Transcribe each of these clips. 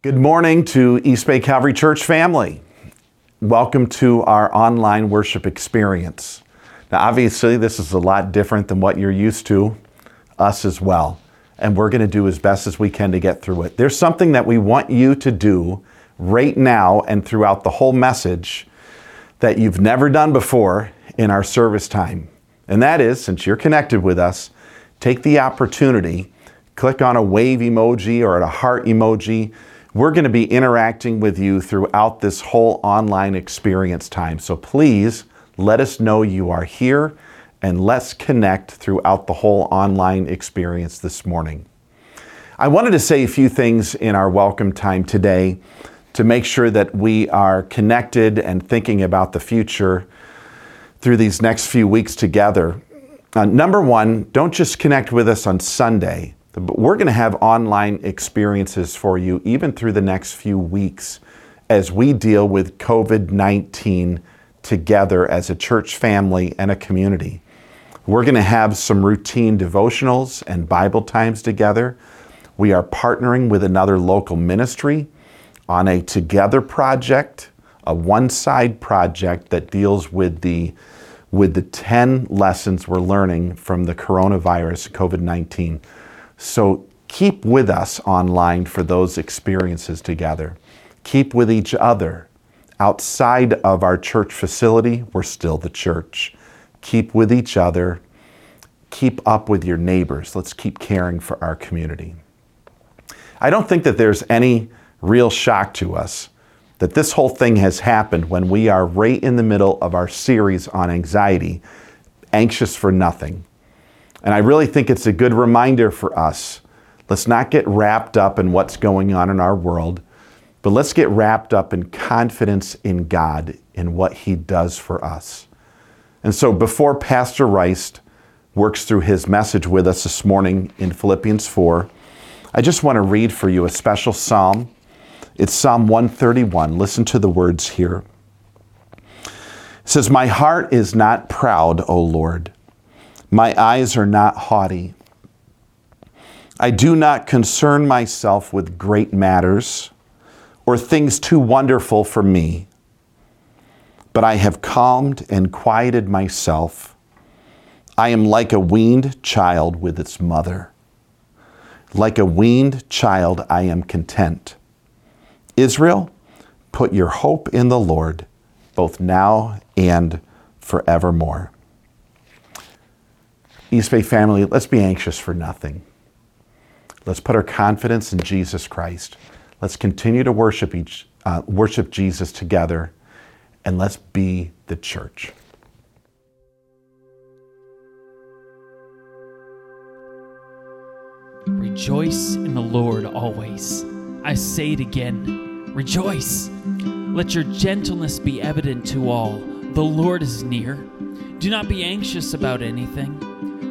Good morning to East Bay Calvary Church family. Welcome to our online worship experience. Now, obviously, this is a lot different than what you're used to, us as well. And we're going to do as best as we can to get through it. There's something that we want you to do right now and throughout the whole message that you've never done before in our service time. And that is, since you're connected with us, take the opportunity, click on a wave emoji or a heart emoji we're going to be interacting with you throughout this whole online experience time. So please let us know you are here and let's connect throughout the whole online experience this morning. I wanted to say a few things in our welcome time today to make sure that we are connected and thinking about the future through these next few weeks together. Uh, number one, don't just connect with us on Sunday we're going to have online experiences for you even through the next few weeks as we deal with COVID 19 together as a church family and a community. We're going to have some routine devotionals and Bible times together. We are partnering with another local ministry on a together project, a one side project that deals with the with the 10 lessons we're learning from the coronavirus, COVID 19. So keep with us online for those experiences together. Keep with each other. Outside of our church facility, we're still the church. Keep with each other. Keep up with your neighbors. Let's keep caring for our community. I don't think that there's any real shock to us that this whole thing has happened when we are right in the middle of our series on anxiety, anxious for nothing. And I really think it's a good reminder for us. Let's not get wrapped up in what's going on in our world, but let's get wrapped up in confidence in God, in what He does for us. And so before Pastor Rice works through his message with us this morning in Philippians 4, I just want to read for you a special psalm. It's Psalm 131. Listen to the words here. It says, My heart is not proud, O Lord my eyes are not haughty. I do not concern myself with great matters or things too wonderful for me, but I have calmed and quieted myself. I am like a weaned child with its mother. Like a weaned child, I am content. Israel, put your hope in the Lord, both now and forevermore. East Bay family, let's be anxious for nothing. Let's put our confidence in Jesus Christ. Let's continue to worship each, uh, worship Jesus together, and let's be the church. Rejoice in the Lord always. I say it again rejoice. Let your gentleness be evident to all. The Lord is near. Do not be anxious about anything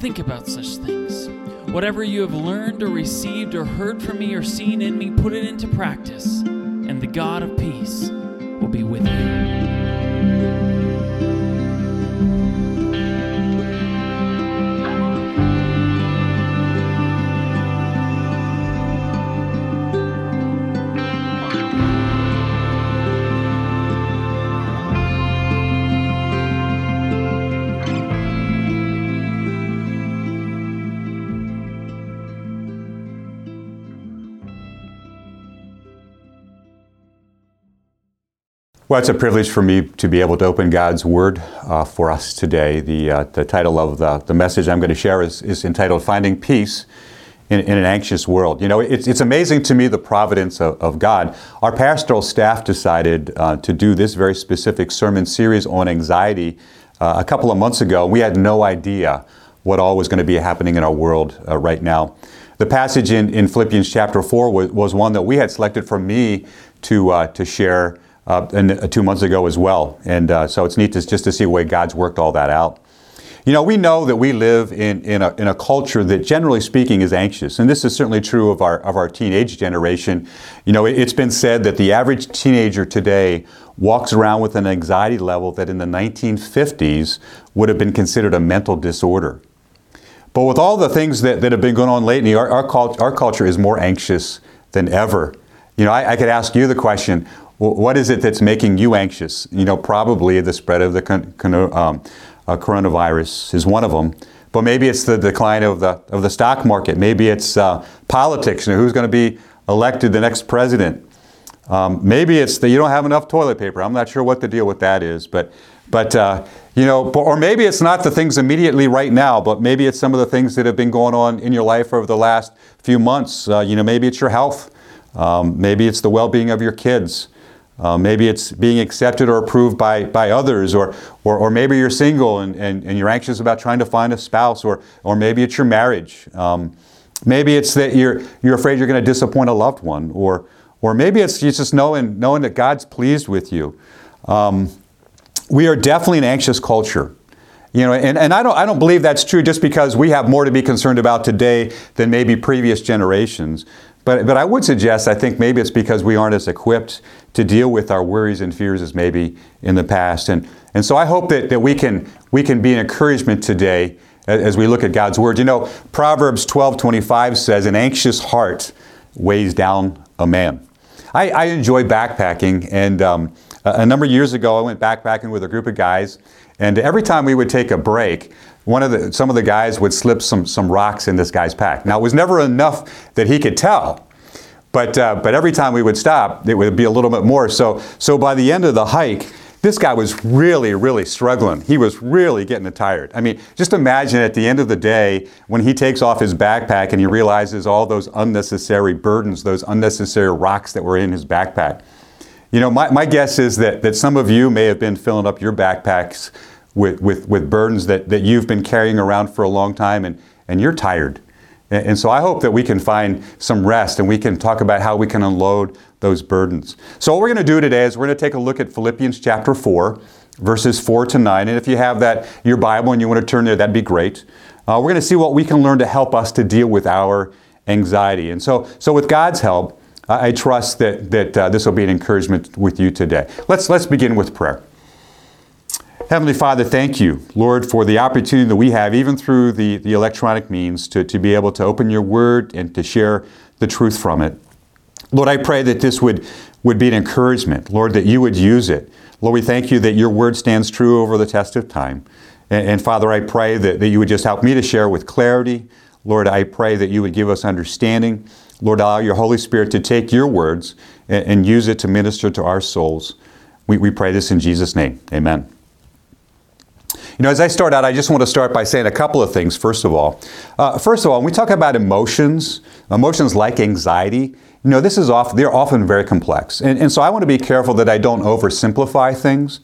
think about such things. Whatever you have learned or received or heard from me or seen in me, put it into practice, and the God of peace will be with you. Well, it's a privilege for me to be able to open God's Word uh, for us today. The, uh, the title of the, the message I'm going to share is, is entitled Finding Peace in, in, an Anxious World. You know, it's, it's amazing to me the providence of, of God. Our pastoral staff decided uh, to do this very specific sermon series on anxiety uh, a couple of months ago. We had no idea what all was going to be happening in our world uh, right now. the passage in, in Philippians chapter 4 was, was one that we had selected for me to, uh, to share uh, in, uh, two months ago as well. And uh, so it's neat to, just to see the way God's worked all that out. You know, we know that we live in, in, a, in a culture that, generally speaking, is anxious. And this is certainly true of our, of our teenage generation. You know, it, it's been said that the average teenager today walks around with an anxiety level that in the 1950s would have been considered a mental disorder. But with all the things that, that have been going on lately, our, our, cult, our culture is more anxious than ever. You know, I, I could ask you the question what is it that's making you anxious? You know, probably the spread of the con, con, um, uh, coronavirus is one of them. But maybe it's the decline of the, of the stock market. Maybe it's uh, politics. You know, who's going to be elected the next president? Um, maybe it's that you don't have enough toilet paper. I'm not sure what the deal with that is. But, but uh, you know, or maybe it's not the things immediately right now, but maybe it's some of the things that have been going on in your life over the last few months. Uh, you know, maybe it's your health. Um, maybe it's the well-being of your kids. Uh, maybe it's being accepted or approved by, by others, or, or, or maybe you're single and, and, and you're anxious about trying to find a spouse, or, or maybe it's your marriage. Um, maybe it's that you're, you're afraid you're going to disappoint a loved one, or, or maybe it's just knowing, knowing that God's pleased with you. Um, we are definitely an anxious culture. You know, and, and I, don't, I don't believe that's true just because we have more to be concerned about today than maybe previous generations. But, but I would suggest, I think maybe it's because we aren't as equipped to deal with our worries and fears as maybe in the past. And, and so I hope that, that we, can, we can be an encouragement today as we look at God's Word. You know, Proverbs 12 25 says, An anxious heart weighs down a man. I, I enjoy backpacking, and um, a, a number of years ago, I went backpacking with a group of guys, and every time we would take a break, one of the, some of the guys would slip some, some rocks in this guy's pack. Now, it was never enough that he could tell, but, uh, but every time we would stop, it would be a little bit more. So, so by the end of the hike, this guy was really, really struggling. He was really getting tired. I mean, just imagine at the end of the day when he takes off his backpack and he realizes all those unnecessary burdens, those unnecessary rocks that were in his backpack. You know, my, my guess is that, that some of you may have been filling up your backpacks with, with, with burdens that, that you've been carrying around for a long time and, and you're tired. And, and so I hope that we can find some rest and we can talk about how we can unload those burdens. So what we're going to do today is we're going to take a look at Philippians chapter 4, verses 4 to 9. And if you have that, your Bible, and you want to turn there, that'd be great. Uh, we're going to see what we can learn to help us to deal with our anxiety. And so, so with God's help, I, trust that, that uh, this will be an encouragement with you today. Let's, let's begin with prayer. Heavenly Father, thank you, Lord, for the opportunity that we have, even through the, the electronic means, to, to be able to open your word and to share the truth from it. Lord, I pray that this would, would be an encouragement, Lord, that you would use it. Lord, we thank you that your word stands true over the test of time. And, and Father, I pray that, that you would just help me to share with clarity. Lord, I pray that you would give us understanding. Lord, allow your Holy Spirit to take your words and, and use it to minister to our souls. We, we pray this in Jesus' name. Amen. You know, as I start out, I just want to start by saying a couple of things, first of all. Uh, first of all, when we talk about emotions, emotions like anxiety, you know, this is often, they're often very complex. And, and so I want to be careful that I don't oversimplify things.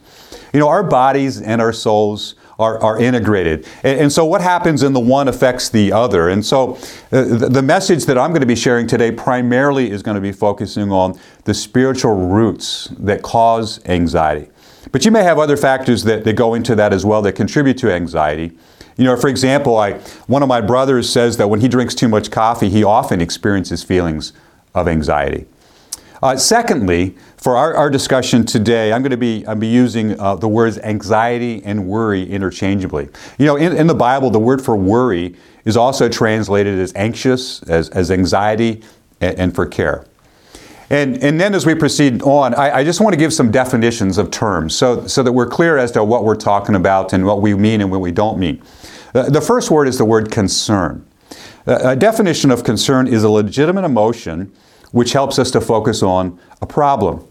You know, our bodies and our souls are, are integrated. And, and, so what happens in the one affects the other. And so uh, the, the message that I'm going to be sharing today primarily is going to be focusing on the spiritual roots that cause anxiety. But you may have other factors that, that go into that as well that contribute to anxiety. You know, for example, I, one of my brothers says that when he drinks too much coffee, he often experiences feelings of anxiety. Uh, secondly, for our, our, discussion today, I'm going to be, I'll be using uh, the words anxiety and worry interchangeably. You know, in, in the Bible, the word for worry is also translated as anxious, as, as anxiety, and, and for care. And, and then as we proceed on, I, I, just want to give some definitions of terms so, so that we're clear as to what we're talking about and what we mean and what we don't mean. Uh, the first word is the word concern. A definition of concern is a legitimate emotion which helps us to focus on a problem.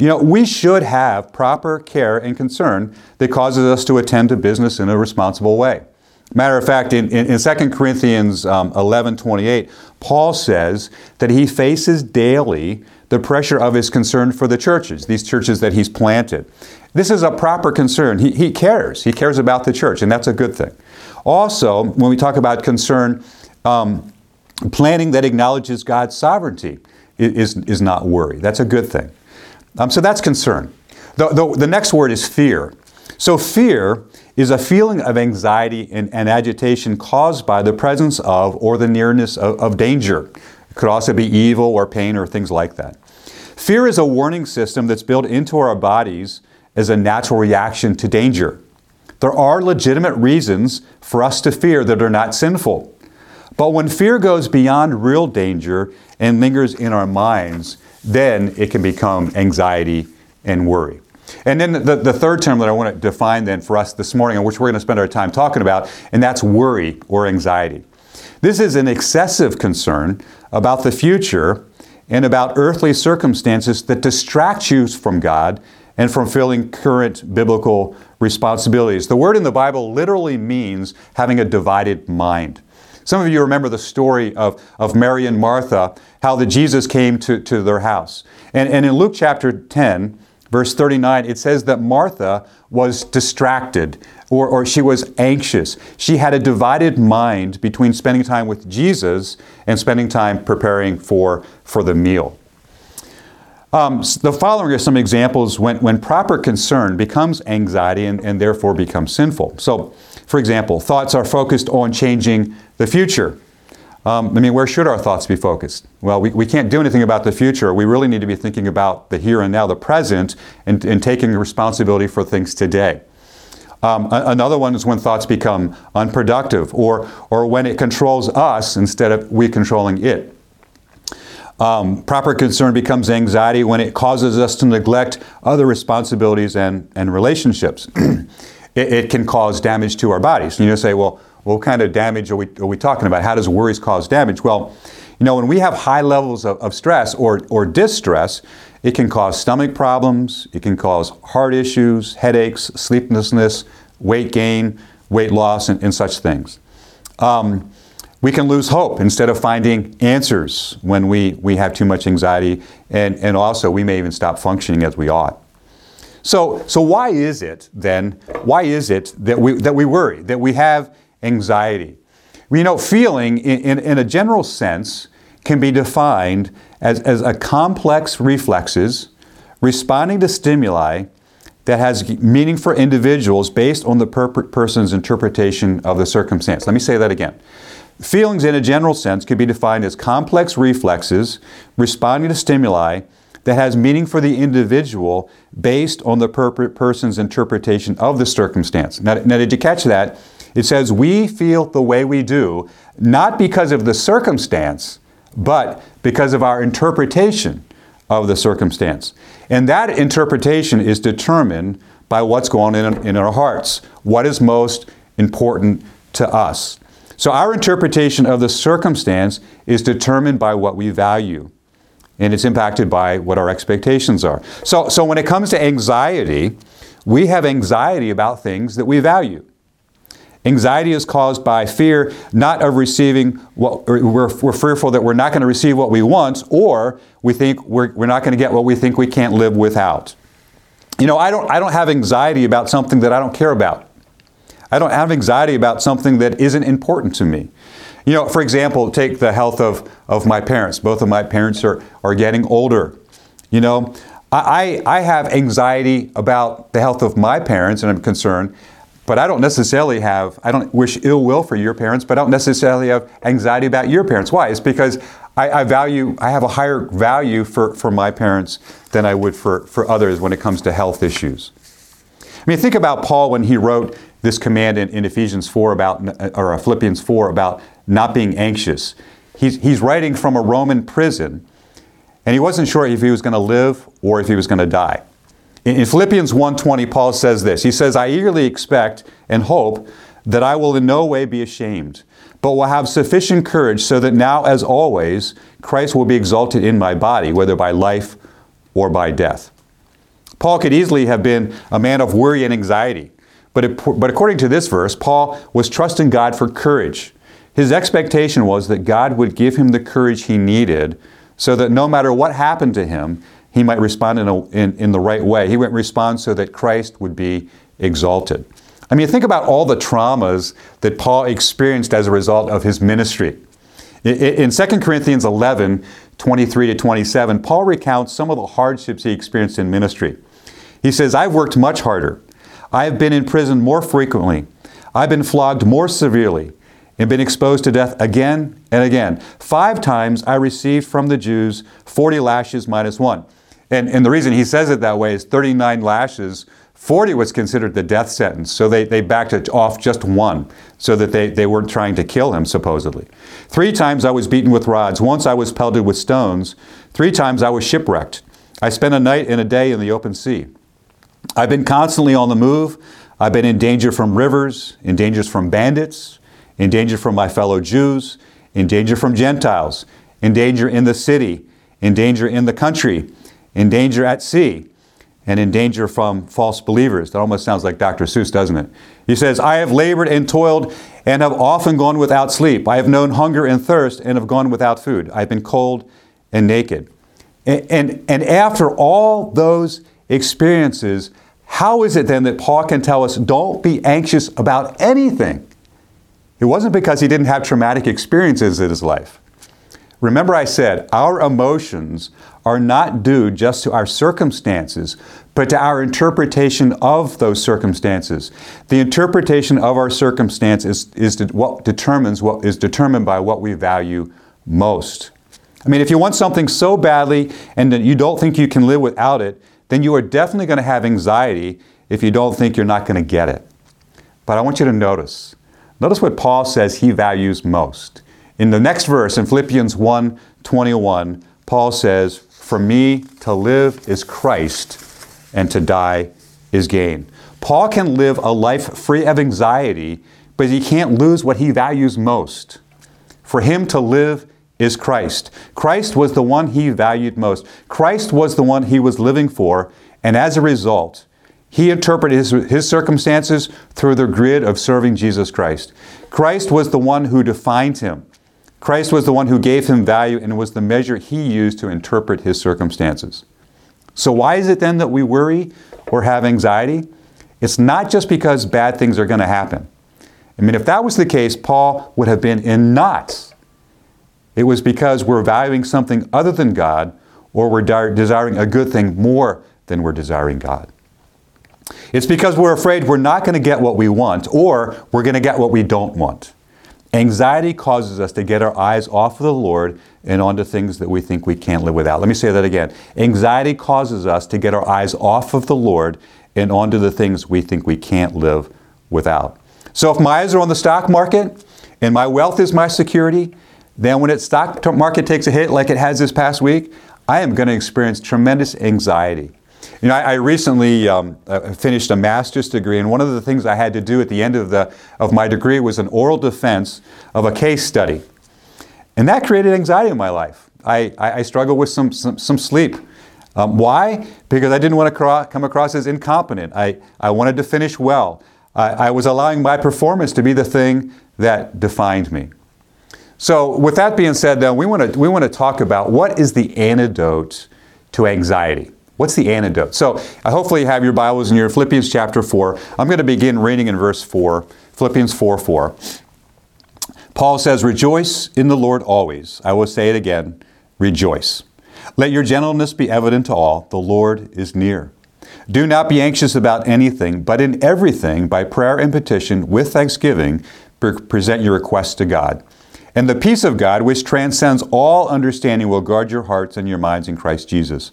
You know, we should have proper care and concern that causes us to attend to business in a responsible way. Matter of fact, in, in, in 2 Corinthians um, 11 28, Paul says that he faces daily the pressure of his concern for the churches, these churches that he's planted. This is a proper concern. He, he cares. He cares about the church, and that's a good thing. Also, when we talk about concern, um, Planning that acknowledges God's sovereignty is, is not worry. That's a good thing. Um, so that's concern. The, the, the next word is fear. So fear is a feeling of anxiety and, and, agitation caused by the presence of or the nearness of, of danger. It could also be evil or pain or things like that. Fear is a warning system that's built into our bodies as a natural reaction to danger. There are legitimate reasons for us to fear that are not sinful. But when fear goes beyond real danger and lingers in our minds, then it can become anxiety and worry. And then the, the third term that I want to define then for us this morning, and which we're going to spend our time talking about, and that's worry or anxiety. This is an excessive concern about the future and about earthly circumstances that distract you from God and from filling current biblical responsibilities. The word in the Bible literally means having a divided mind. Some of you remember the story of, of Mary and Martha, how the Jesus came to, to their house. And, and in Luke chapter 10, verse 39, it says that Martha was distracted or, or she was anxious. She had a divided mind between spending time with Jesus and spending time preparing for, for the meal. Um, the following are some examples when, when proper concern becomes anxiety and, and therefore becomes sinful. So, for example, thoughts are focused on changing the future. Um, I mean, where should our thoughts be focused? Well, we, we can't do anything about the future. We really need to be thinking about the here and now, the present, and, and taking responsibility for things today. Um, another one is when thoughts become unproductive or, or when it controls us instead of we controlling it. Um, proper concern becomes anxiety when it causes us to neglect other responsibilities and, and relationships. it, it, can cause damage to our bodies. You say, well, what kind of damage are we, are we talking about? How does worries cause damage? Well, you know, when we have high levels of, of stress or, or distress, it can cause stomach problems, it can cause heart issues, headaches, sleeplessness, weight gain, weight loss, and, and such things. Um, we can lose hope instead of finding answers when we, we have too much anxiety, and, and also we may even stop functioning as we ought. So, so why is it then, why is it that we, that we worry, that we have anxiety? We know feeling in, in, in a general sense can be defined as, as a complex reflexes responding to stimuli that has meaning for individuals based on the per- person's interpretation of the circumstance. Let me say that again. Feelings, in a general sense, can be defined as complex reflexes responding to stimuli that has meaning for the individual based on the per- person's interpretation of the circumstance. Now, now, did you catch that? It says we feel the way we do, not because of the circumstance, but because of our interpretation of the circumstance. And that interpretation is determined by what's going on in, our hearts, what is most important to us. So our interpretation of the circumstance is determined by what we value. And it's impacted by what our expectations are. So, so when it comes to anxiety, we have anxiety about things that we value. Anxiety is caused by fear, not of receiving what we're, we're fearful that we're not going to receive what we want, or we think we're, we're not going to get what we think we can't live without. You know, I don't, I don't have anxiety about something that I don't care about. I don't have anxiety about something that isn't important to me. You know, for example, take the health of, of my parents. Both of my parents are, are getting older. You know, I, I have anxiety about the health of my parents and I'm concerned, but I don't necessarily have, I don't wish ill will for your parents, but I don't necessarily have anxiety about your parents. Why? It's because I, I value, I have a higher value for, for my parents than I would for, for others when it comes to health issues. I mean, think about Paul when he wrote this command in, in Ephesians 4 about, or Philippians 4 about not being anxious. He's, he's writing from a Roman prison, and he wasn't sure if he was going to live or if he was going to die. In, Philippians 1.20, Paul says this. He says, I eagerly expect and hope that I will in no way be ashamed, but will have sufficient courage so that now, as always, Christ will be exalted in my body, whether by life or by death. Paul could easily have been a man of worry and anxiety. But, it, but according to this verse, Paul was trusting God for courage. His expectation was that God would give him the courage he needed so that no matter what happened to him, he might respond in, a, in, in the right way. He would respond so that Christ would be exalted. I mean, think about all the traumas that Paul experienced as a result of his ministry. In 2 Corinthians 11, 23 to 27, Paul recounts some of the hardships he experienced in ministry. He says, I've worked much harder. I have been in prison more frequently. I've been flogged more severely and been exposed to death again and again. Five times I received from the Jews 40 lashes minus one. And, and the reason he says it that way is 39 lashes 40 was considered the death sentence, so they, they backed it off just one, so that they, they weren't trying to kill him, supposedly. Three times I was beaten with rods. Once I was pelted with stones. Three times I was shipwrecked. I spent a night and a day in the open sea. I've been constantly on the move. I've been in danger from rivers, in danger from bandits, in danger from my fellow Jews, in danger from Gentiles, in danger in the city, in danger in the country, in danger at sea and in danger from false believers. That almost sounds like Dr. Seuss, doesn't it? He says, I have labored and toiled and have often gone without sleep. I have known hunger and thirst and have gone without food. I've been cold and naked. And, and, and after all those experiences, how is it then that Paul can tell us, don't be anxious about anything? It wasn't because he didn't have traumatic experiences in his life. Remember, I said our emotions are not due just to our circumstances, but to our interpretation of those circumstances. The interpretation of our circumstance is, is what determines what is determined by what we value most. I mean, if you want something so badly and you don't think you can live without it, then you are definitely going to have anxiety if you don't think you're not going to get it. But I want you to notice. Notice what Paul says he values most. In the next verse, in Philippians 1 21, Paul says, For me to live is Christ, and to die is gain. Paul can live a life free of anxiety, but he can't lose what he values most. For him to live is Christ. Christ was the one he valued most. Christ was the one he was living for, and as a result, he interpreted his, his, circumstances through the grid of serving Jesus Christ. Christ was the one who defined him. Christ was the one who gave him value and was the measure he used to interpret his circumstances. So, why is it then that we worry or have anxiety? It's not just because bad things are going to happen. I mean, if that was the case, Paul would have been in knots. It was because we're valuing something other than God or we're desiring a good thing more than we're desiring God. It's because we're afraid we're not going to get what we want or we're going to get what we don't want. Anxiety causes us to get our eyes off of the Lord and onto things that we think we can't live without. Let me say that again. Anxiety causes us to get our eyes off of the Lord and onto the things we think we can't live without. So if my eyes are on the stock market and my wealth is my security, then when its stock market takes a hit like it has this past week, I am going to experience tremendous anxiety. You know, I, I recently um, uh, finished a master's degree, and one of the things I had to do at the end of, the, of my degree was an oral defense of a case study. And that created anxiety in my life. I, I, I struggled with some, some, some sleep. Um, why? Because I didn't want to cro- come across as incompetent. I, I wanted to finish well. I, I was allowing my performance to be the thing that defined me. So, with that being said, then we want to we want to talk about what is the antidote to anxiety. What's the antidote? So, I hopefully you have your Bibles in your Philippians chapter 4. I'm going to begin reading in verse 4, Philippians 4 4. Paul says, Rejoice in the Lord always. I will say it again, rejoice. Let your gentleness be evident to all. The Lord is near. Do not be anxious about anything, but in everything, by prayer and petition, with thanksgiving, present your requests to God. And the peace of God, which transcends all understanding, will guard your hearts and your minds in Christ Jesus.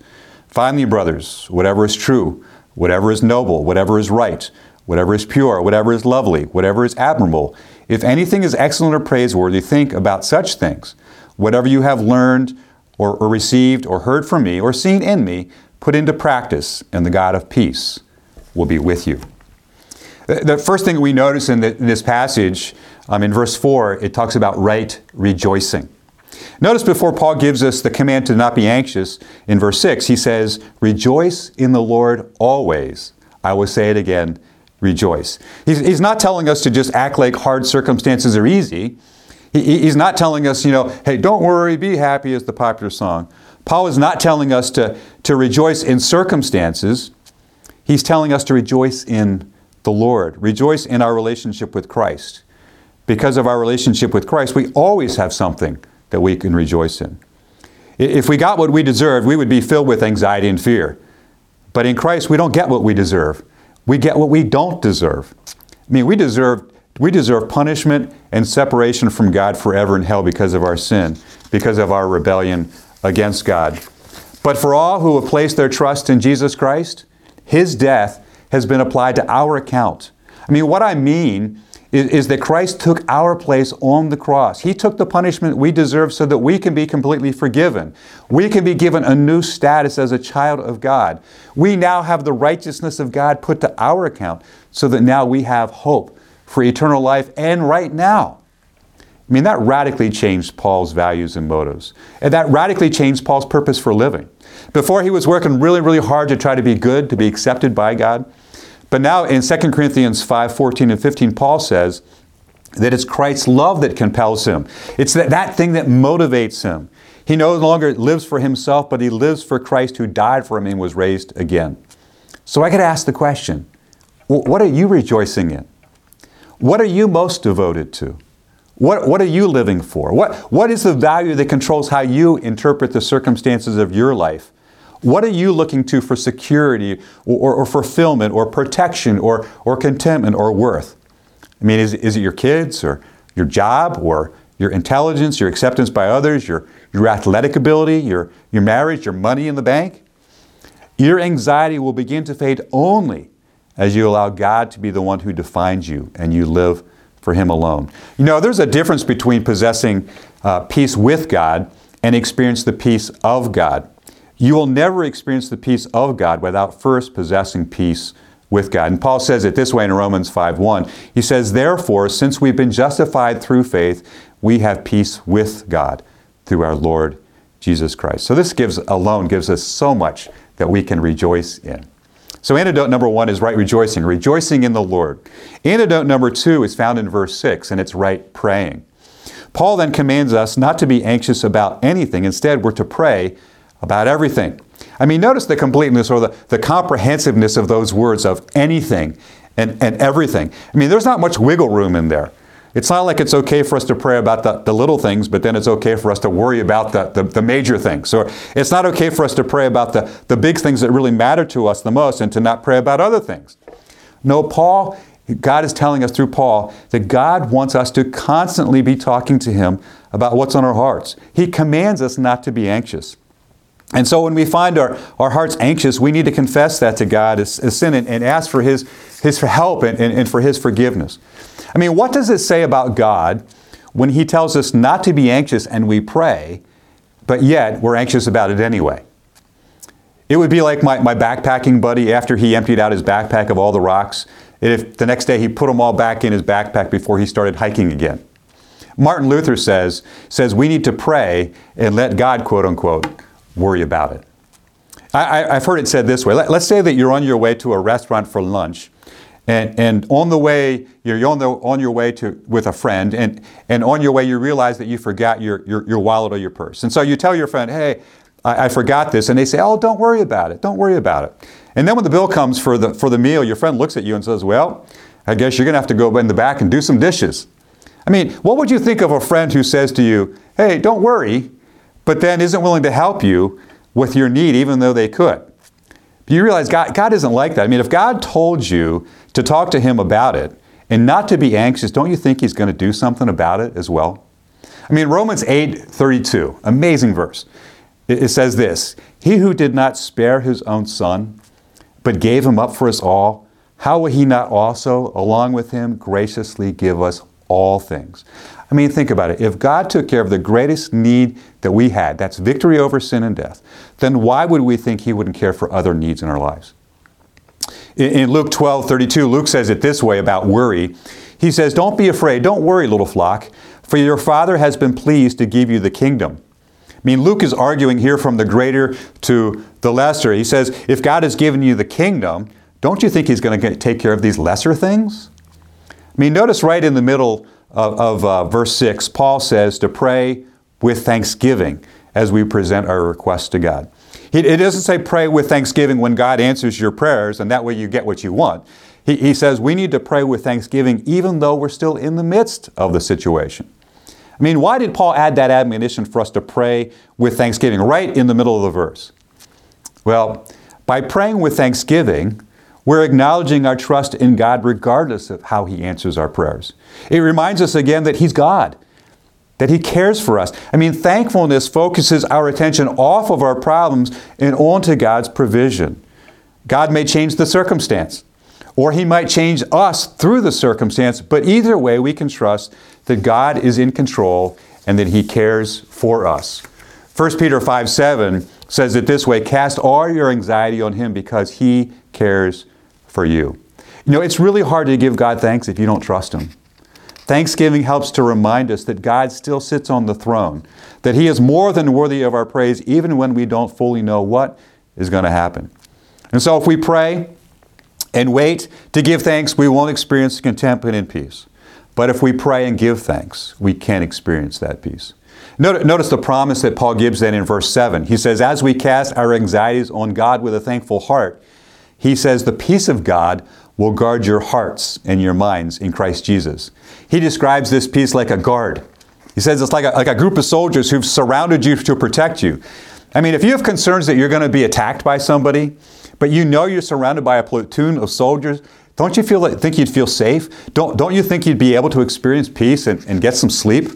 Finally, brothers, whatever is true, whatever is noble, whatever is right, whatever is pure, whatever is lovely, whatever is admirable, if anything is excellent or praiseworthy, think about such things. Whatever you have learned or, or received or heard from me or seen in me, put into practice, and the God of peace will be with you. The first thing we notice in, the, in this passage, um, in verse 4, it talks about right rejoicing. Notice before Paul gives us the command to not be anxious, in verse 6, he says, Rejoice in the Lord always. I will say it again, rejoice. He's, he's not telling us to just act like hard circumstances are easy. He, he's not telling us, you know, hey, don't worry, be happy, is the popular song. Paul is not telling us to, to rejoice in circumstances. He's telling us to rejoice in the Lord, rejoice in our relationship with Christ. Because of our relationship with Christ, we always have something that we can rejoice in. If we got what we deserved, we would be filled with anxiety and fear. But in Christ, we don't get what we deserve. We get what we don't deserve. I mean, we deserve we deserve punishment and separation from God forever in hell because of our sin, because of our rebellion against God. But for all who have placed their trust in Jesus Christ, His death has been applied to our account. I mean, what I mean is, is, that Christ took our place on the cross. He took the punishment we deserve so that we can be completely forgiven. We can be given a new status as a child of God. We now have the righteousness of God put to our account so that now we have hope for eternal life and right now. I mean, that radically changed Paul's values and motives. And that radically changed Paul's purpose for living. Before, he was working really, really hard to try to be good, to be accepted by God. But now in 2 Corinthians 5 14 and 15, Paul says that it's Christ's love that compels him. It's that, that thing that motivates him. He no longer lives for himself, but he lives for Christ who died for him and was raised again. So I could ask the question what are you rejoicing in? What are you most devoted to? What, what are you living for? What, what is the value that controls how you interpret the circumstances of your life? What are you looking to for security or, or, fulfillment or protection or, or contentment or worth? I mean, is, is it your kids or your job or your intelligence, your acceptance by others, your, your athletic ability, your, your marriage, your money in the bank? Your anxiety will begin to fade only as you allow God to be the one who defines you and you live for Him alone. You know, there's a difference between possessing uh, peace with God and experience the peace of God. You will never experience the peace of God without first possessing peace with God. And Paul says it this way in Romans 5:1. He says, "Therefore, since we've been justified through faith, we have peace with God through our Lord Jesus Christ." So this gives alone gives us so much that we can rejoice in. So antidote number 1 is right rejoicing, rejoicing in the Lord. Antidote number 2 is found in verse 6 and it's right praying. Paul then commands us not to be anxious about anything. Instead, we're to pray about everything. I mean, notice the completeness or the, the comprehensiveness of those words of anything and, and everything. I mean, there's not much wiggle room in there. It's not like it's okay for us to pray about the, the little things, but then it's okay for us to worry about the, the, the, major things. So it's not okay for us to pray about the, the big things that really matter to us the most and to not pray about other things. No, Paul, God is telling us through Paul that God wants us to constantly be talking to Him about what's on our hearts. He commands us not to be anxious. And so when we find our, our hearts anxious, we need to confess that to God as, as sin and, and, ask for His, his help and, and, and for His forgiveness. I mean, what does it say about God when He tells us not to be anxious and we pray, but yet we're anxious about it anyway? It would be like my, my backpacking buddy after he emptied out his backpack of all the rocks. If the next day he put them all back in his backpack before he started hiking again. Martin Luther says, says we need to pray and let God, quote unquote, worry about it. I, have heard it said this way. Let, us say that you're on your way to a restaurant for lunch, and, and on the way, you're on, the, on your way to, with a friend, and, and on your way, you realize that you forgot your, your, your wallet or your purse. And so you tell your friend, hey, I, I forgot this. And they say, oh, don't worry about it. Don't worry about it. And then when the bill comes for the, for the meal, your friend looks at you and says, well, I guess you're going to have to go in the back and do some dishes. I mean, what would you think of a friend who says to you, hey, don't worry, but then isn't willing to help you with your need even though they could. You realize God, God isn't like that? I mean, if God told you to talk to Him about it and not to be anxious, don't you think He's going to do something about it as well? I mean, Romans 8 32, amazing verse. It, it says this He who did not spare His own Son, but gave Him up for us all, how will He not also, along with Him, graciously give us all things? I mean, think about it. If God took care of the greatest need that we had, that's victory over sin and death, then why would we think He wouldn't care for other needs in our lives? In Luke 12 32, Luke says it this way about worry. He says, Don't be afraid, don't worry, little flock, for your Father has been pleased to give you the kingdom. I mean, Luke is arguing here from the greater to the lesser. He says, If God has given you the kingdom, don't you think He's going to take care of these lesser things? I mean, notice right in the middle of, uh, verse 6, Paul says to pray with thanksgiving as we present our requests to God. It, it doesn't say pray with thanksgiving when God answers your prayers and that way you get what you want. He, he says we need to pray with thanksgiving even though we're still in the midst of the situation. I mean, why did Paul add that admonition for us to pray with thanksgiving right in the middle of the verse? Well, by praying with thanksgiving, we're acknowledging our trust in God regardless of how He answers our prayers. It reminds us again that He's God, that He cares for us. I mean, thankfulness focuses our attention off of our problems and onto God's provision. God may change the circumstance, or He might change us through the circumstance, but either way, we can trust that God is in control and that He cares for us. 1 Peter 5 7 says it this way Cast all your anxiety on Him because He cares for you. You know, it's really hard to give God thanks if you don't trust Him. Thanksgiving helps to remind us that God still sits on the throne, that He is more than worthy of our praise, even when we don't fully know what is going to happen. And so, if we pray and wait to give thanks, we won't experience contentment and peace. But if we pray and give thanks, we can experience that peace. Notice the promise that Paul gives then in verse 7. He says, As we cast our anxieties on God with a thankful heart, he says, The peace of God will guard your hearts and your minds in Christ Jesus. He describes this peace like a guard. He says it's like a, like a group of soldiers who've surrounded you to protect you. I mean, if you have concerns that you're going to be attacked by somebody, but you know you're surrounded by a platoon of soldiers, don't you feel like, think you'd feel safe? Don't, don't you think you'd be able to experience peace and, and get some sleep?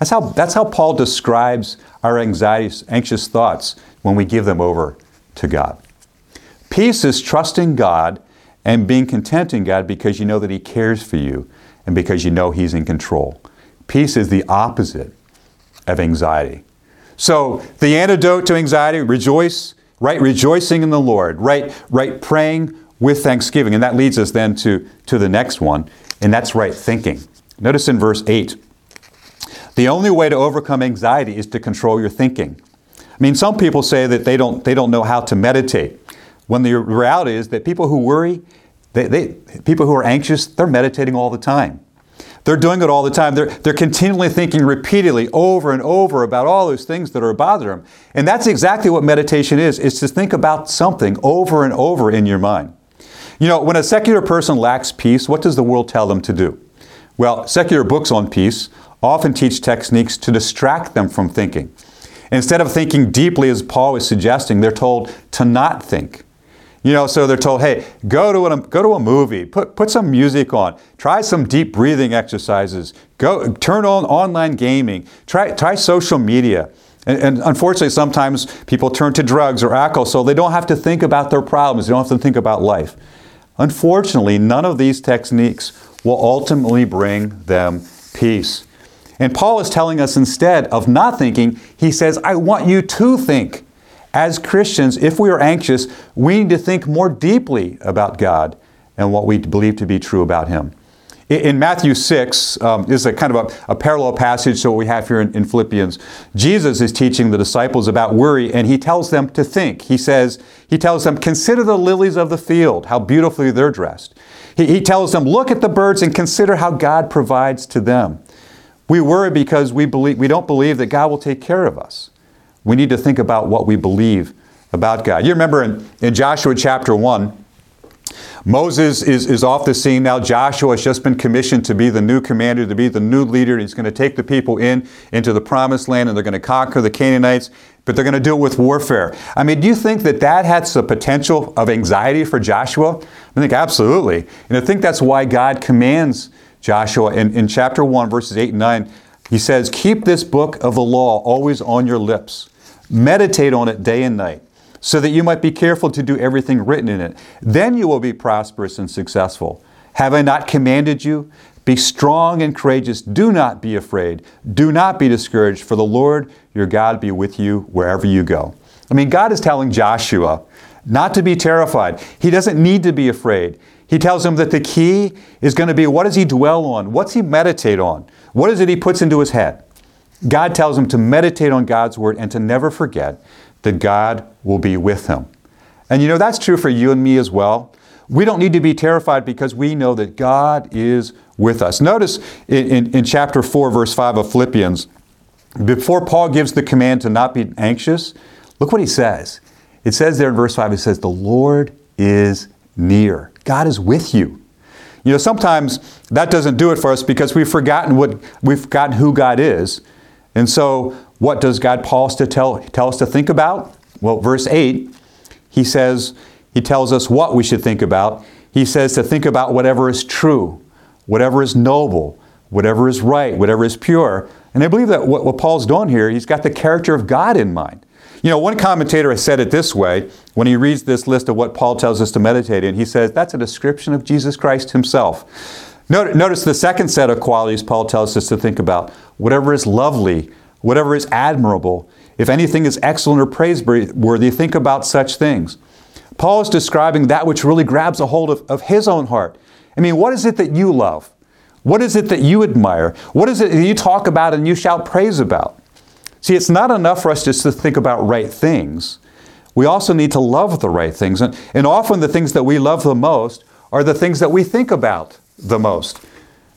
That's how, that's how Paul describes our anxieties, anxious thoughts when we give them over to God. Peace is trusting God and being content in God because you know that He cares for you and because you know He's in control. Peace is the opposite of anxiety. So, the antidote to anxiety, rejoice, right? Rejoicing in the Lord, right? Right praying with thanksgiving. And that leads us then to, to the next one, and that's right thinking. Notice in verse 8 the only way to overcome anxiety is to control your thinking. I mean, some people say that they don't, they don't know how to meditate. When the reality is that people who worry, they, they, people who are anxious, they're meditating all the time. They're doing it all the time. They're, they're continually thinking repeatedly over and over about all those things that are bothering them. And that's exactly what meditation is. is to think about something over and over in your mind. You know, when a secular person lacks peace, what does the world tell them to do? Well, secular books on peace often teach techniques to distract them from thinking. Instead of thinking deeply, as Paul is suggesting, they're told to not think. You know, so they're told, hey, go to a, go to a movie, put, put some music on, try some deep breathing exercises, go turn on online gaming, try, try social media. And, and, unfortunately, sometimes people turn to drugs or alcohol so they don't have to think about their problems, they don't have to think about life. Unfortunately, none of these techniques will ultimately bring them peace. And Paul is telling us instead of not thinking, he says, I want you to think. As Christians, if we are anxious, we need to think more deeply about God and what we believe to be true about Him. In Matthew 6, um, this is a kind of a, a, parallel passage to what we have here in, in Philippians. Jesus is teaching the disciples about worry, and he tells them to think. He says, He tells them, Consider the lilies of the field, how beautifully they're dressed. He, he tells them, Look at the birds and consider how God provides to them. We worry because we, believe, we don't believe that God will take care of us. We need to think about what we believe about God. You remember in, in Joshua chapter 1, Moses is, is off the scene now. Joshua has just been commissioned to be the new commander, to be the new leader. He's going to take the people in into the promised land and they're going to conquer the Canaanites, but they're going to it with warfare. I mean, do you think that that has the potential of anxiety for Joshua? I think absolutely. And I think that's why God commands Joshua in, in chapter 1, verses 8 and 9. He says, Keep this book of the law always on your lips. Meditate on it day and night, so that you might be careful to do everything written in it. Then you will be prosperous and successful. Have I not commanded you? Be strong and courageous. Do not be afraid. Do not be discouraged, for the Lord your God be with you wherever you go. I mean, God is telling Joshua not to be terrified. He doesn't need to be afraid. He tells him that the key is going to be what does he dwell on? What's he meditate on? What is it he puts into his head? God tells him to meditate on God's word and to never forget that God will be with him. And you know, that's true for you and me as well. We don't need to be terrified because we know that God is with us. Notice in, in, in, chapter 4, verse 5 of Philippians, before Paul gives the command to not be anxious, look what he says. It says there in verse 5, it says, The Lord is near. God is with you. You know, sometimes that doesn't do it for us because we've forgotten what we've forgotten who God is. And so, what does God pause to tell, tell us to think about? Well, verse 8, he says, he tells us what we should think about. He says to think about whatever is true, whatever is noble, whatever is right, whatever is pure. And I believe that what, what Paul's doing here, he's got the character of God in mind. You know, one commentator has said it this way when he reads this list of what Paul tells us to meditate in. He says that's a description of Jesus Christ himself. Notice the second set of qualities Paul tells us to think about whatever is lovely, whatever is admirable, if anything is excellent or praiseworthy, think about such things. Paul is describing that which really grabs a hold of, of his own heart. I mean, what is it that you love? What is it that you admire? What is it that you talk about and you shout praise about? See, it's not enough for us just to think about right things. We also need to love the right things. And, and often the things that we love the most are the things that we think about the most.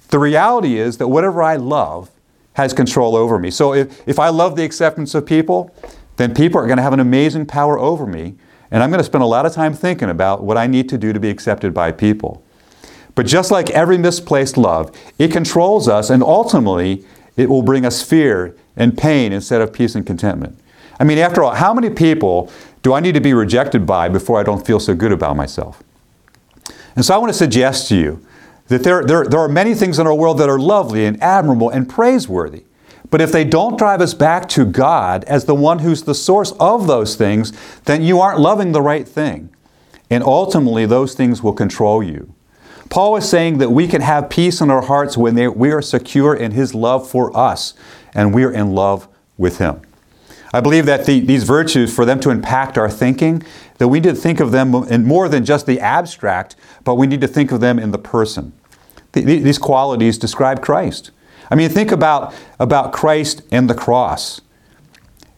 The reality is that whatever I love has control over me. So if, if I love the acceptance of people, then people are going to have an amazing power over me. And I'm going to spend a lot of time thinking about what I need to do to be accepted by people. But just like every misplaced love, it controls us and ultimately it will bring us fear and pain instead of peace and contentment. I mean, after all, how many people do I need to be rejected by before I don't feel so good about myself? And so I want to suggest to you that there, there, there are many things in our world that are lovely and admirable and praiseworthy. But if they don't drive us back to God as the one who's the source of those things, then you aren't loving the right thing. And ultimately, those things will control you. Paul is saying that we can have peace in our hearts when they, we are secure in His love for us and we are in love with Him. I believe that the, these virtues, for them to impact our thinking, that we need to think of them in more than just the abstract, but we need to think of them in the person. The, these qualities describe Christ. I mean, think about, about Christ and the cross.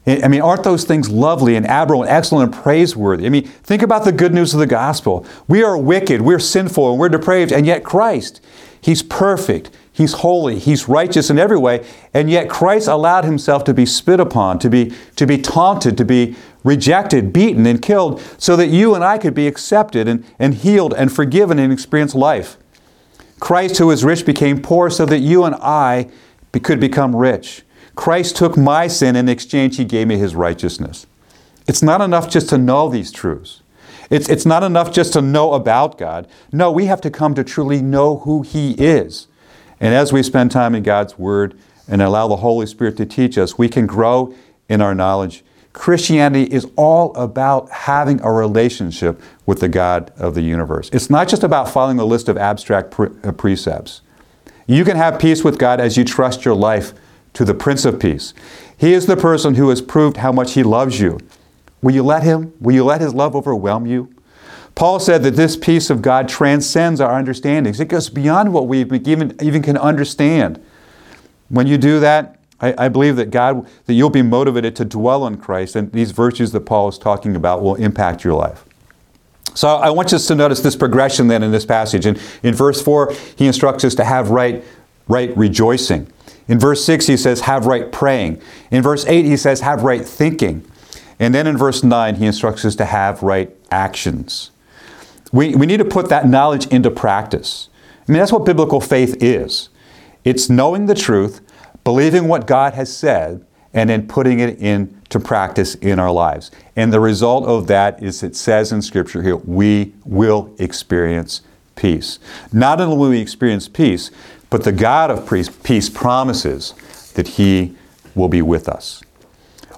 I mean, aren't those things lovely and admirable and excellent and praiseworthy? I mean, think about the good news of the gospel. We are wicked, we're sinful, and we're depraved, and yet Christ, He's perfect, He's holy, He's righteous in every way, and yet Christ allowed Himself to be spit upon, to be, to be taunted, to be rejected, beaten, and killed, so that you and I could be accepted and, and healed and forgiven and experience life. Christ, who is rich, became poor so that you and I could become rich. Christ took my sin, in exchange, He gave me His righteousness. It's not enough just to know these truths. It's, it's not enough just to know about God. No, we have to come to truly know who He is. And as we spend time in God's Word and allow the Holy Spirit to teach us, we can grow in our knowledge. Christianity is all about having a relationship with the God of the universe. It's not just about following a list of abstract pre- uh, precepts. You can have peace with God as you trust your life to the Prince of Peace. He is the person who has proved how much He loves you. Will you let Him? Will you let His love overwhelm you? Paul said that this peace of God transcends our understandings. It goes beyond what we even, even can understand. When you do that, I, I, believe that God, that you'll be motivated to dwell on Christ, and these virtues that Paul is talking about will impact your life. So I want us to notice this progression then in this passage. And in verse 4, he instructs us to have right, right rejoicing. In verse 6, he says, have right praying. In verse 8, he says, have right thinking. And then in verse 9, he instructs us to have right actions. We, we need to put that knowledge into practice. I mean, that's what biblical faith is it's knowing the truth, believing what God has said, and then putting it into practice in our lives. And the result of that is it says in Scripture here, we will experience peace. Not only will we experience peace, but the God of peace promises that He will be with us.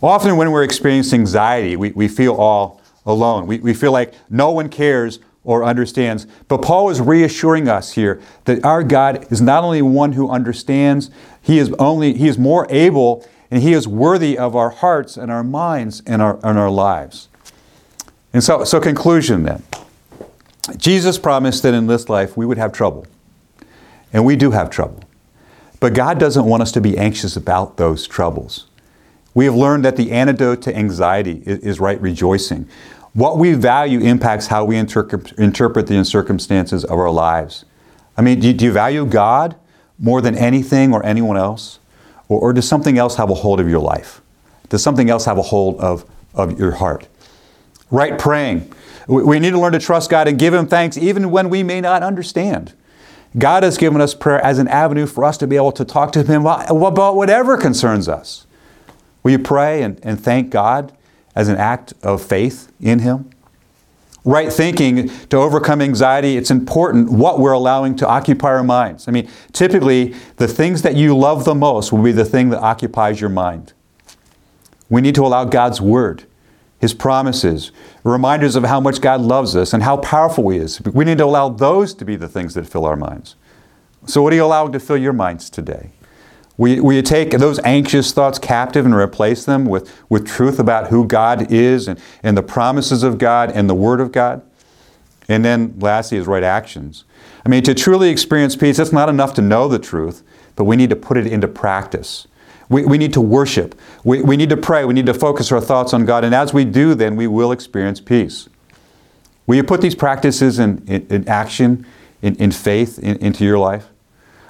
Often, when we're experiencing anxiety, we, we feel all alone. We, we feel like no one cares or understands. But Paul is reassuring us here that our God is not only one who understands, He is only He is more able and He is worthy of our hearts and our minds and our, and our lives. And so, so conclusion then. Jesus promised that in this life we would have trouble. And we do have trouble. But God doesn't want us to be anxious about those troubles. We have learned that the antidote to anxiety is, is right rejoicing. What we value impacts how we interpret, interpret the circumstances of our lives. I mean, do, do you value God more than anything or anyone else? Or, or does something else have a hold of your life? Does something else have a hold of, of your heart? Right praying. We, we need to learn to trust God and give Him thanks even when we may not understand. God has given us prayer as an avenue for us to be able to talk to Him about whatever concerns us. Will you pray and, and thank God as an act of faith in Him? Right thinking to overcome anxiety, it's important what we're allowing to occupy our minds. I mean, typically, the things that you love the most will be the thing that occupies your mind. We need to allow God's Word, His promises, reminders of how much God loves us and how powerful He is. We need to allow those to be the things that fill our minds. So, what are you allowing to fill your minds today? Will, will you take those anxious thoughts captive and replace them with, with truth about who God is and, and the promises of God and the Word of God? And then, lastly, is right actions. I mean, to truly experience peace, it's not enough to know the truth, but we need to put it into practice. We, we need to worship. We, we need to pray. We need to focus our thoughts on God. And as we do, then we will experience peace. Will you put these practices in, in, in action, in, in faith, in, into your life?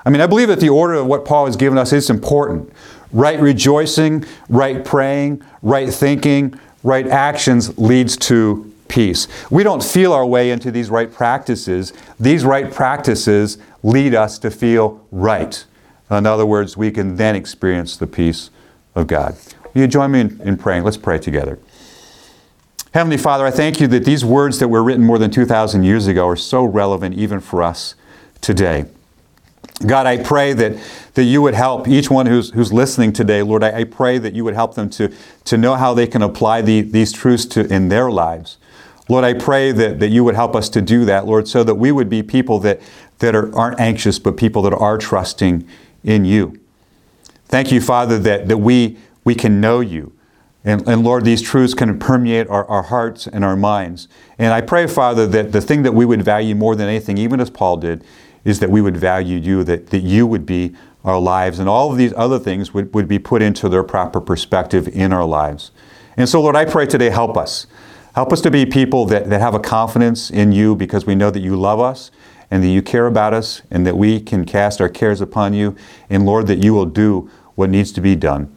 I mean, I believe that the order of what Paul has given us is important. Right rejoicing, right praying, right thinking, right actions leads to peace. We don't feel our way into these right practices. These right practices lead us to feel right. In other words, we can then experience the peace of God. Will you join me in, in praying? Let's pray together. Heavenly Father, I thank you that these words that were written more than 2,000 years ago are so relevant even for us today. God, I pray that, that you would help each one who's, who's listening today, Lord. I, I pray that you would help them to, to know how they can apply the, these truths to, in their lives. Lord, I pray that, that you would help us to do that, Lord, so that we would be people that, that are, aren't anxious, but people that are trusting in you. Thank you, Father, that, that we, we can know you. And, and Lord, these truths can permeate our, our hearts and our minds. And I pray, Father, that the thing that we would value more than anything, even as Paul did, is that we would value you, that, that you would be our lives, and all of these other things would, would be put into their proper perspective in our lives. And so, Lord, I pray today, help us. Help us to be people that, that have a confidence in you because we know that you love us and that you care about us and that we can cast our cares upon you. And Lord, that you will do what needs to be done.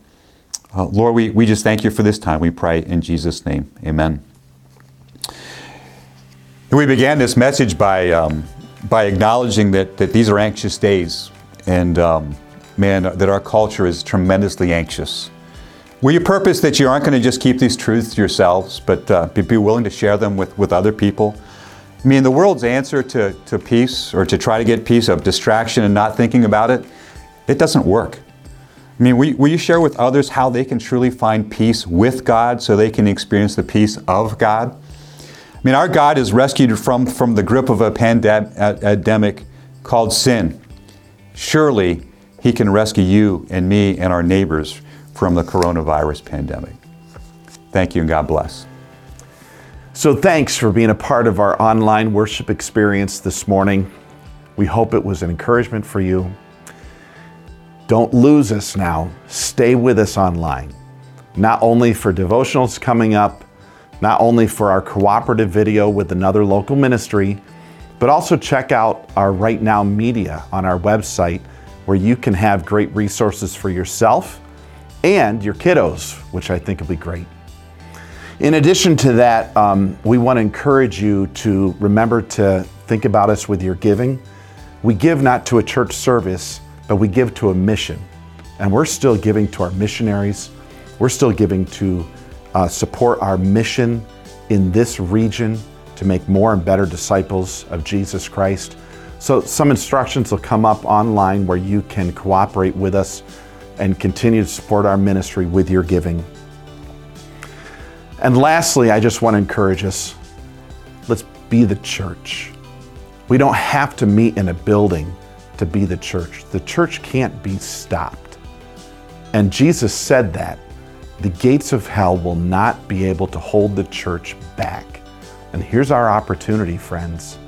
Uh, Lord, we, we just thank you for this time. We pray in Jesus' name. Amen. We began this message by, um, by acknowledging that, that these are anxious days. And um, man, that our culture is tremendously anxious. Will you purpose that you aren't going to just keep these truths to yourselves, but uh, be willing to share them with, with other people? I mean, the world's answer to, to peace or to try to get peace of distraction and not thinking about it, it doesn't work. I mean, will, will you share with others how they can truly find peace with God so they can experience the peace of God? I mean, our God is rescued from, from the grip of a pandemic called sin. Surely He can rescue you and me and our neighbors from the coronavirus pandemic. Thank you and God bless. So, thanks for being a part of our online worship experience this morning. We hope it was an encouragement for you. Don't lose us now. Stay with us online, not only for devotionals coming up, not only for our cooperative video with another local ministry, but also check out our Right Now media on our website where you can have great resources for yourself and your kiddos, which I think will be great. In addition to that, um, we want to encourage you to remember to think about us with your giving. We give not to a church service, but we give to a mission. And we're still giving to our missionaries. We're still giving to uh, support our mission in this region to make more and better disciples of Jesus Christ. So, some instructions will come up online where you can cooperate with us and continue to support our ministry with your giving. And lastly, I just want to encourage us let's be the church. We don't have to meet in a building to be the church. The church can't be stopped. And Jesus said that the gates of hell will not be able to hold the church back. And here's our opportunity, friends.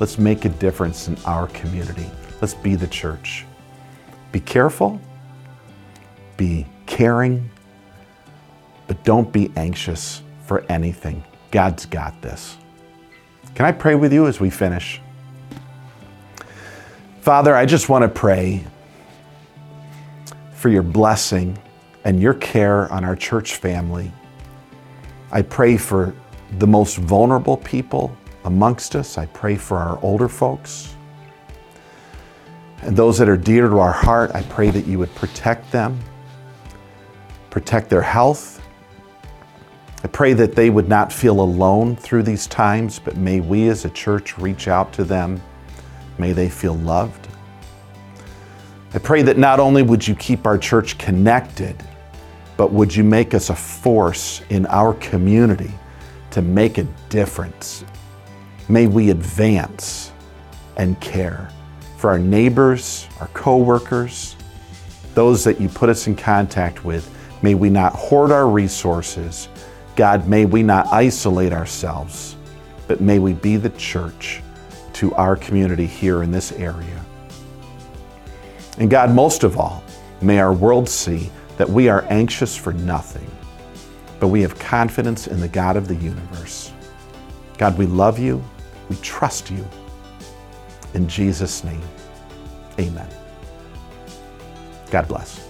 Let's make a difference in our community. Let's be the church. Be careful, be caring, but don't be anxious for anything. God's got this. Can I pray with you as we finish? Father, I just want to pray for your blessing and your care on our church family. I pray for the most vulnerable people amongst us. I pray for our older folks. And those that are dear to our heart, I pray that you would protect them, protect their health. I pray that they would not feel alone through these times, but may we as a church reach out to them. May they feel loved. I pray that not only would you keep our church connected, but would you make us a force in our community to make a difference? May we advance and care for our neighbors, our coworkers, those that you put us in contact with. May we not hoard our resources. God, may we not isolate ourselves, but may we be the church to our community here in this area. And God, most of all, may our world see that we are anxious for nothing, but we have confidence in the God of the universe. God, we love you. We trust you. In Jesus' name, amen. God bless.